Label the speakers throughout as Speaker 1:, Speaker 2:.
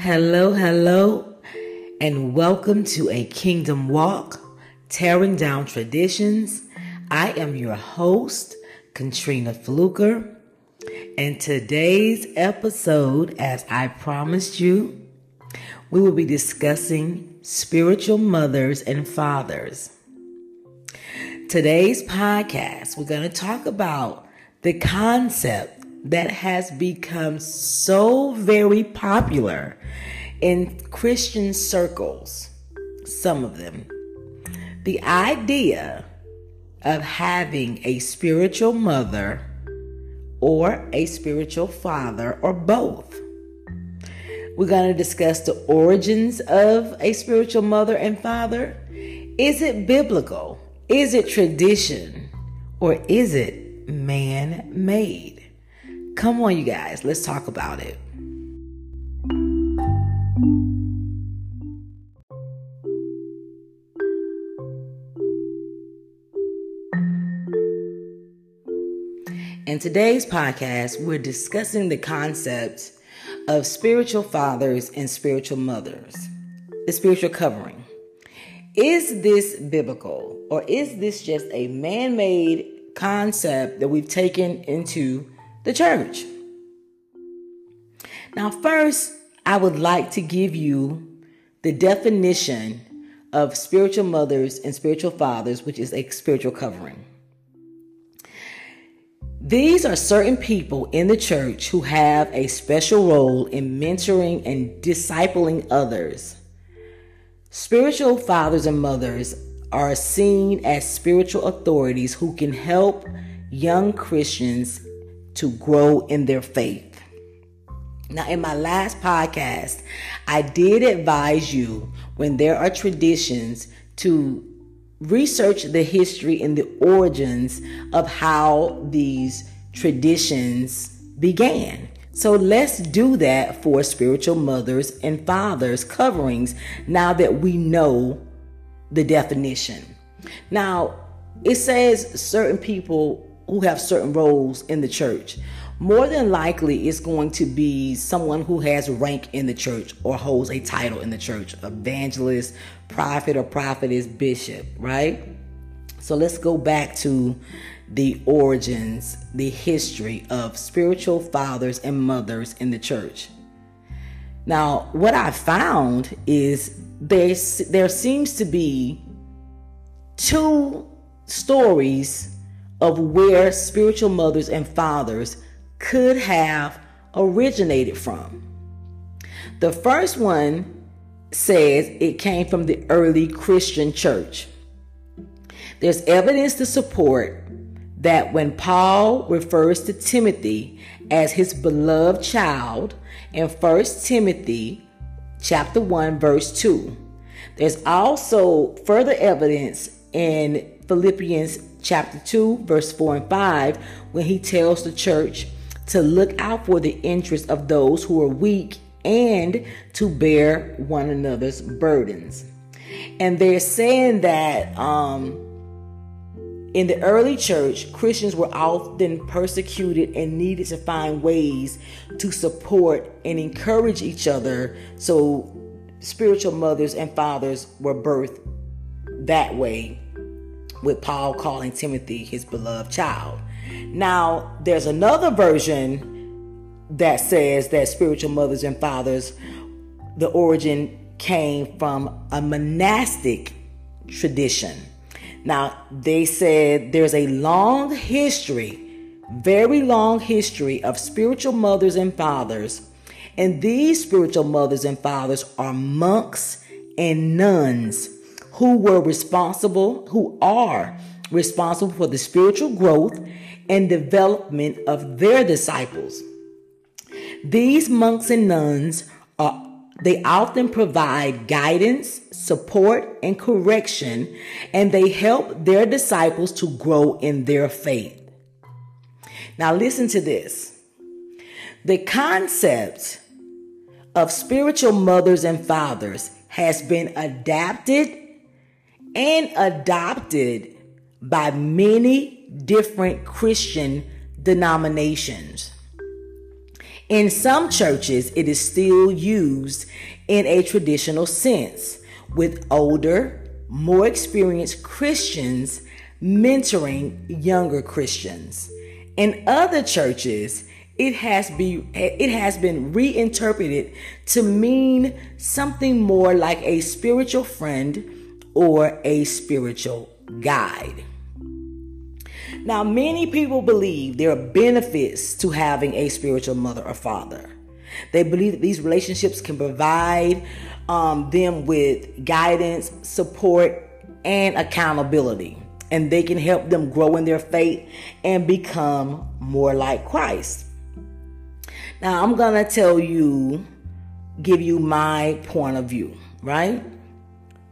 Speaker 1: Hello, hello, and welcome to a Kingdom Walk, tearing down traditions. I am your host, Katrina Fluker, and today's episode, as I promised you, we will be discussing spiritual mothers and fathers. Today's podcast, we're going to talk about the concept that has become so very popular in Christian circles, some of them. The idea of having a spiritual mother or a spiritual father or both. We're going to discuss the origins of a spiritual mother and father. Is it biblical? Is it tradition? Or is it man made? Come on, you guys, let's talk about it. In today's podcast, we're discussing the concept of spiritual fathers and spiritual mothers, the spiritual covering. Is this biblical or is this just a man made concept that we've taken into the church. Now, first, I would like to give you the definition of spiritual mothers and spiritual fathers, which is a spiritual covering. These are certain people in the church who have a special role in mentoring and discipling others. Spiritual fathers and mothers are seen as spiritual authorities who can help young Christians to grow in their faith. Now, in my last podcast, I did advise you when there are traditions to research the history and the origins of how these traditions began. So let's do that for spiritual mothers and fathers coverings now that we know the definition. Now, it says certain people who have certain roles in the church. More than likely, it's going to be someone who has rank in the church or holds a title in the church evangelist, prophet, or prophetess, bishop, right? So let's go back to the origins, the history of spiritual fathers and mothers in the church. Now, what I found is there, there seems to be two stories of where spiritual mothers and fathers could have originated from. The first one says it came from the early Christian church. There's evidence to support that when Paul refers to Timothy as his beloved child in 1 Timothy chapter 1 verse 2. There's also further evidence in Philippians chapter 2, verse 4 and 5, when he tells the church to look out for the interests of those who are weak and to bear one another's burdens. And they're saying that um, in the early church, Christians were often persecuted and needed to find ways to support and encourage each other. So spiritual mothers and fathers were birthed that way with Paul calling Timothy his beloved child. Now, there's another version that says that spiritual mothers and fathers, the origin came from a monastic tradition. Now, they said there's a long history, very long history of spiritual mothers and fathers. And these spiritual mothers and fathers are monks and nuns who were responsible, who are responsible for the spiritual growth and development of their disciples. These monks and nuns are they often provide guidance, support, and correction, and they help their disciples to grow in their faith. Now, listen to this. The concept of spiritual mothers and fathers has been adapted and adopted by many different Christian denominations. In some churches, it is still used in a traditional sense, with older, more experienced Christians mentoring younger Christians. In other churches, it has be it has been reinterpreted to mean something more like a spiritual friend or a spiritual guide. Now, many people believe there are benefits to having a spiritual mother or father. They believe that these relationships can provide um, them with guidance, support, and accountability. And they can help them grow in their faith and become more like Christ. Now, I'm going to tell you, give you my point of view, right?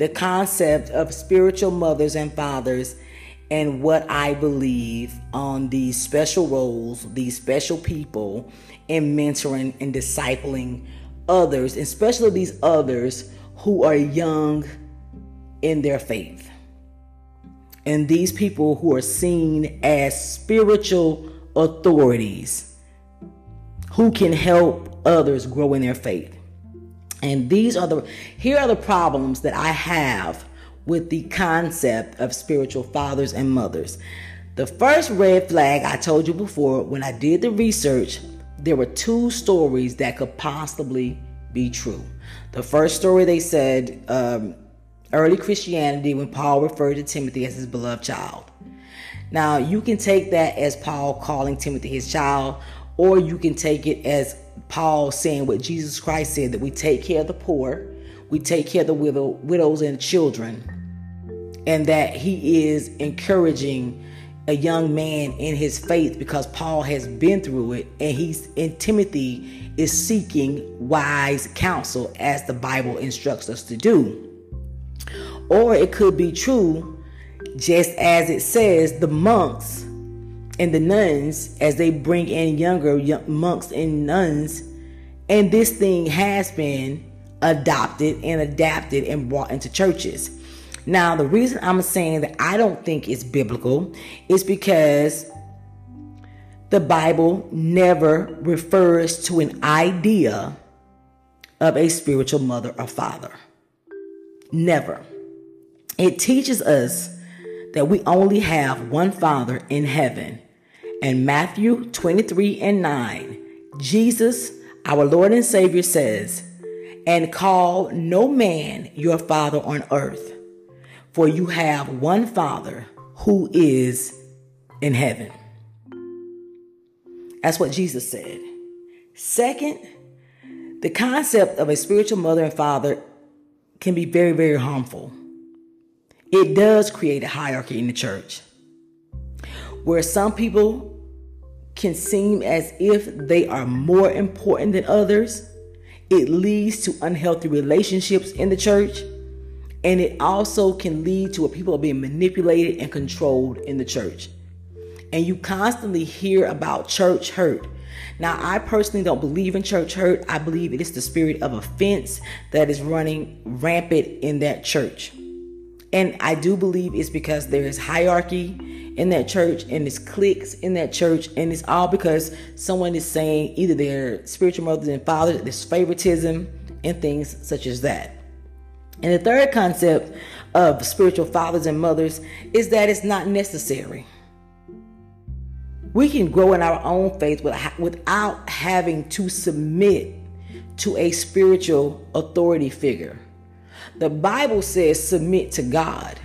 Speaker 1: The concept of spiritual mothers and fathers and what I believe on these special roles, these special people in mentoring and discipling others, especially these others who are young in their faith. And these people who are seen as spiritual authorities who can help others grow in their faith. And these are the here are the problems that I have with the concept of spiritual fathers and mothers. The first red flag I told you before, when I did the research, there were two stories that could possibly be true. The first story they said um, early Christianity when Paul referred to Timothy as his beloved child. Now, you can take that as Paul calling Timothy his child, or you can take it as Paul saying what Jesus Christ said that we take care of the poor, we take care of the widow, widows and children, and that he is encouraging a young man in his faith because Paul has been through it and he's and Timothy is seeking wise counsel as the Bible instructs us to do. Or it could be true just as it says the monks and the nuns as they bring in younger young monks and nuns and this thing has been adopted and adapted and brought into churches. Now, the reason I'm saying that I don't think it's biblical is because the Bible never refers to an idea of a spiritual mother or father. Never. It teaches us that we only have one Father in heaven. And Matthew 23 and 9, Jesus, our Lord and Savior, says, And call no man your Father on earth for you have one Father who is in heaven. That's what Jesus said. Second, the concept of a spiritual mother and father can be very, very harmful. It does create a hierarchy in the church where some people can seem as if they are more important than others. It leads to unhealthy relationships in the church and it also can lead to where people are being manipulated and controlled in the church. And you constantly hear about church hurt. Now, I personally don't believe in church hurt. I believe it is the spirit of offense that is running rampant in that church. And I do believe it's because there is hierarchy in that church and there's cliques in that church. And it's all because someone is saying either they're spiritual mothers and fathers, there's favoritism and things such as that. And the third concept of spiritual fathers and mothers is that it's not necessary. We can grow in our own faith without having to submit to a spiritual authority figure. The Bible says submit to God.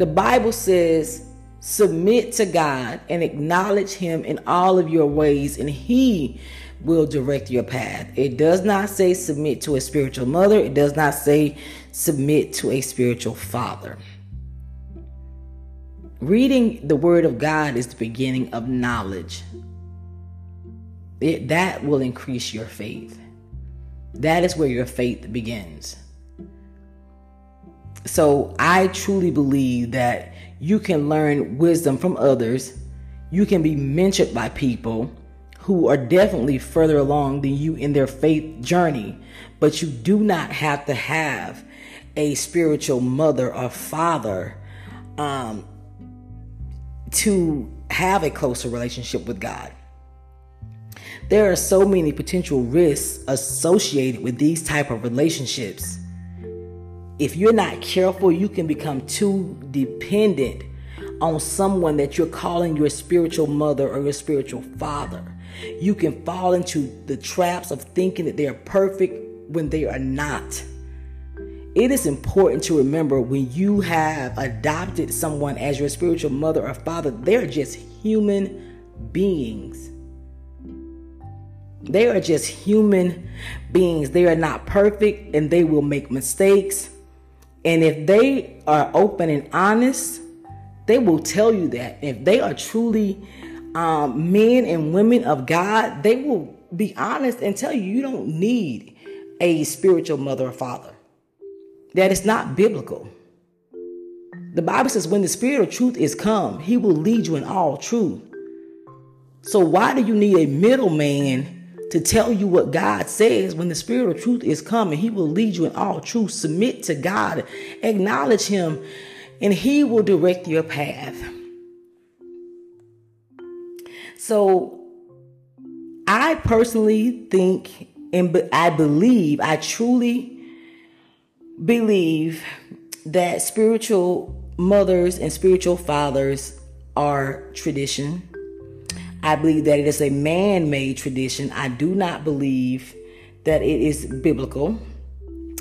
Speaker 1: The Bible says submit to God and acknowledge Him in all of your ways, and He will direct your path. It does not say submit to a spiritual mother, it does not say submit to a spiritual father. Reading the Word of God is the beginning of knowledge. It, that will increase your faith. That is where your faith begins. So I truly believe that you can learn wisdom from others. You can be mentored by people who are definitely further along than you in their faith journey, but you do not have to have a spiritual mother or father um, to have a closer relationship with God. There are so many potential risks associated with these type of relationships. If you're not careful, you can become too dependent on someone that you're calling your spiritual mother or your spiritual father. You can fall into the traps of thinking that they are perfect when they are not. It is important to remember when you have adopted someone as your spiritual mother or father, they're just human beings. They are just human beings. They are not perfect and they will make mistakes. And if they are open and honest, they will tell you that. If they are truly um, men and women of God, they will be honest and tell you you don't need a spiritual mother or father. That is not biblical. The Bible says, when the Spirit of truth is come, he will lead you in all truth. So, why do you need a middleman to tell you what God says when the Spirit of truth is coming? He will lead you in all truth. Submit to God, acknowledge Him, and He will direct your path. So, I personally think and I believe, I truly believe that spiritual mothers and spiritual fathers are tradition. I believe that it is a man made tradition. I do not believe that it is biblical.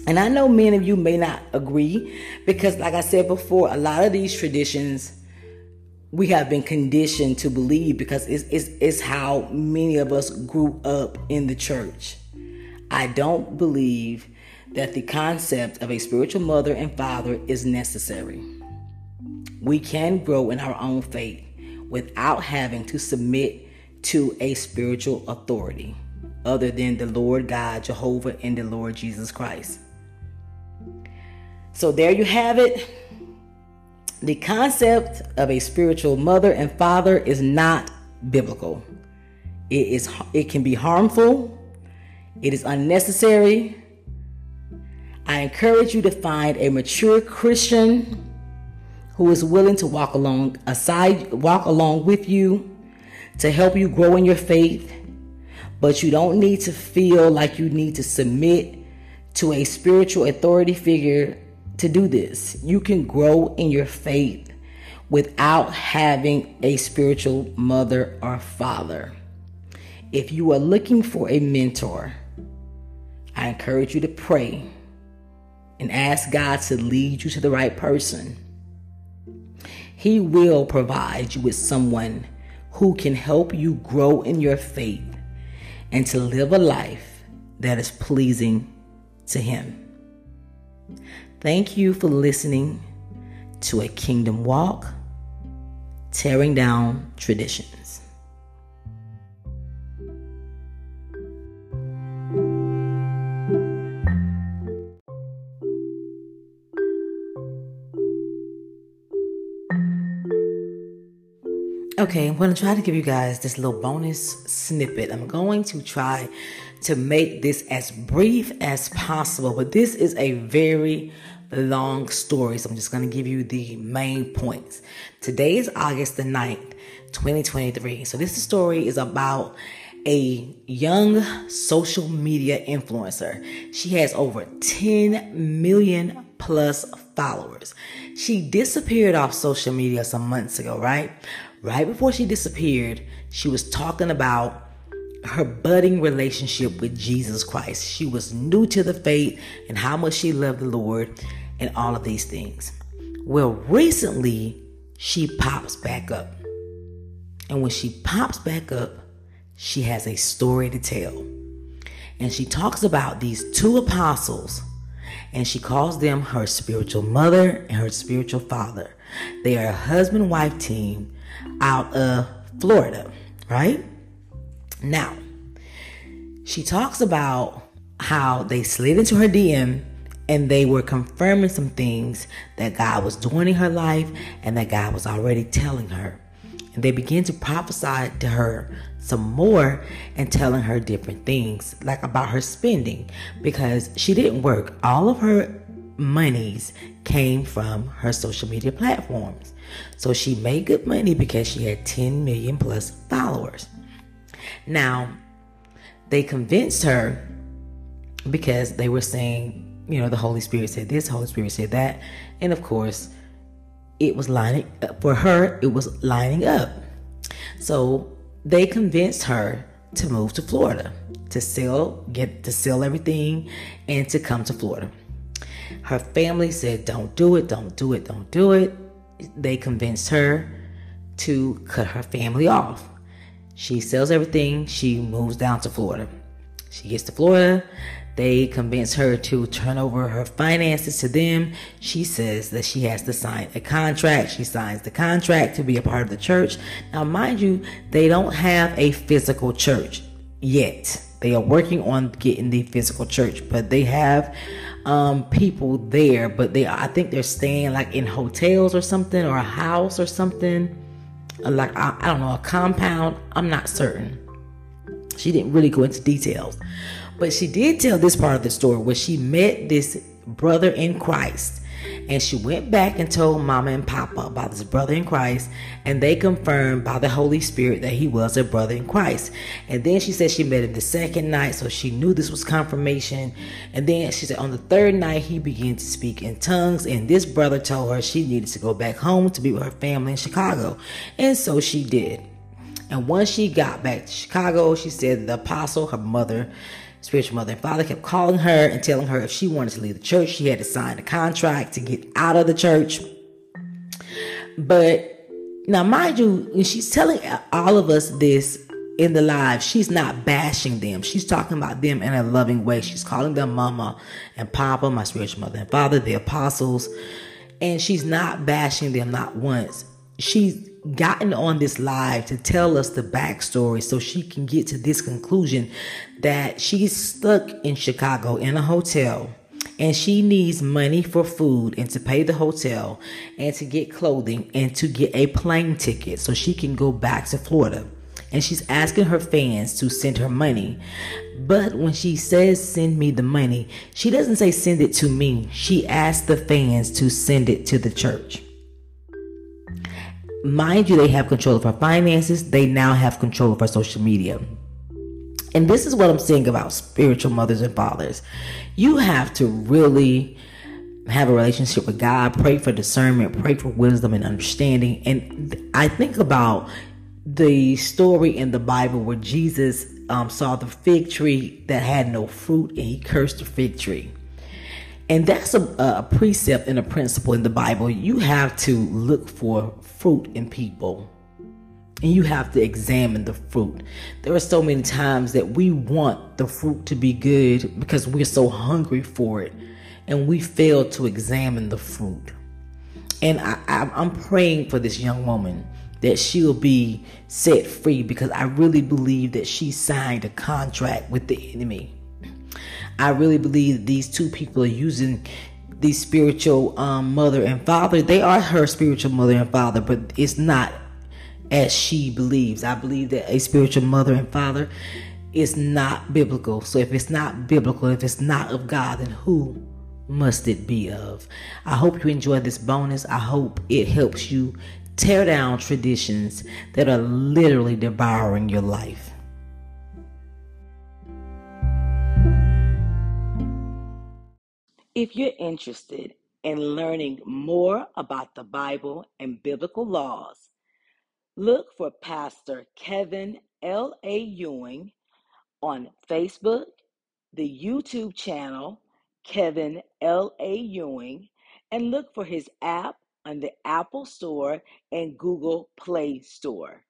Speaker 1: And I know many of you may not agree because, like I said before, a lot of these traditions we have been conditioned to believe because it's, it's, it's how many of us grew up in the church. I don't believe that the concept of a spiritual mother and father is necessary. We can grow in our own faith without having to submit to a spiritual authority other than the Lord God, Jehovah, and the Lord Jesus Christ. So there you have it. The concept of a spiritual mother and father is not biblical. It is it can be harmful it is unnecessary. I encourage you to find a mature Christian who is willing to walk along aside walk along with you to help you grow in your faith, but you don't need to feel like you need to submit to a spiritual authority figure to do this. You can grow in your faith without having a spiritual mother or father. If you are looking for a mentor, I encourage you to pray and ask God to lead you to the right person. He will provide you with someone who can help you grow in your faith and to live a life that is pleasing to Him. Thank you for listening to a kingdom walk, tearing down traditions. Okay, I'm going to try to give you guys this little bonus snippet. I'm going to try to make this as brief as possible, but this is a very long story, so I'm just going to give you the main points. Today is August the 9th, 2023. So this story is about a young social media influencer. She has over 10 million plus followers. She disappeared off social media some months ago, right? Right before she disappeared, she was talking about her budding relationship with Jesus Christ. She was new to the faith and how much she loved the Lord and all of these things. Well, recently she pops back up. And when she pops back up, she has a story to tell. And she talks about these two apostles and she calls them her spiritual mother and her spiritual father. They are a husband wife team out of Florida, right? Now, she talks about how they slid into her DM and they were confirming some things that God was doing in her life and that God was already telling her. They began to prophesy to her some more and telling her different things, like about her spending, because she didn't work. All of her monies came from her social media platforms. So she made good money because she had 10 million plus followers. Now, they convinced her because they were saying, you know, the Holy Spirit said this, Holy Spirit said that. And of course, it was lining up for her, it was lining up. So they convinced her to move to Florida to sell, get to sell everything and to come to Florida. Her family said, Don't do it, don't do it, don't do it. They convinced her to cut her family off. She sells everything, she moves down to Florida. She gets to Florida, they convince her to turn over her finances to them. She says that she has to sign a contract. She signs the contract to be a part of the church. Now, mind you, they don't have a physical church yet. They are working on getting the physical church, but they have um, people there. But they, I think they're staying like in hotels or something, or a house or something, like I, I don't know, a compound. I'm not certain. She didn't really go into details, but she did tell this part of the story where she met this brother in Christ and she went back and told mama and papa about this brother in Christ, and they confirmed by the Holy Spirit that he was a brother in Christ. And then she said she met him the second night, so she knew this was confirmation. And then she said on the third night, he began to speak in tongues, and this brother told her she needed to go back home to be with her family in Chicago. And so she did. And once she got back to Chicago, she said the apostle, her mother, spiritual mother and father kept calling her and telling her if she wanted to leave the church, she had to sign a contract to get out of the church. But now, mind you, when she's telling all of us this in the live, she's not bashing them. She's talking about them in a loving way. She's calling them mama and papa, my spiritual mother and father, the apostles. And she's not bashing them, not once. She's gotten on this live to tell us the backstory so she can get to this conclusion that she's stuck in Chicago in a hotel and she needs money for food and to pay the hotel and to get clothing and to get a plane ticket so she can go back to Florida. And she's asking her fans to send her money. But when she says send me the money, she doesn't say send it to me. She asks the fans to send it to the church. Mind you, they have control of our finances. They now have control of our social media. And this is what I'm saying about spiritual mothers and fathers. You have to really have a relationship with God, pray for discernment, pray for wisdom and understanding. And I think about the story in the Bible where Jesus um, saw the fig tree that had no fruit and he cursed the fig tree. And that's a, a precept and a principle in the Bible. You have to look for fruit in people and you have to examine the fruit. There are so many times that we want the fruit to be good because we're so hungry for it and we fail to examine the fruit. And I, am praying for this young woman that she'll be set free because I really believe that she signed a contract with the enemy. I really believe these two people are using the spiritual um, mother and father. They are her spiritual mother and father, but it's not as she believes. I believe that a spiritual mother and father is not biblical. So if it's not biblical, if it's not of God, then who must it be of? I hope you enjoy this bonus. I hope it helps you tear down traditions that are literally devouring your life. If you're interested in learning more about the Bible and biblical laws, look for Pastor Kevin L.A. Ewing on Facebook, the YouTube channel Kevin L.A. Ewing, and look for his app on the Apple Store and Google Play Store.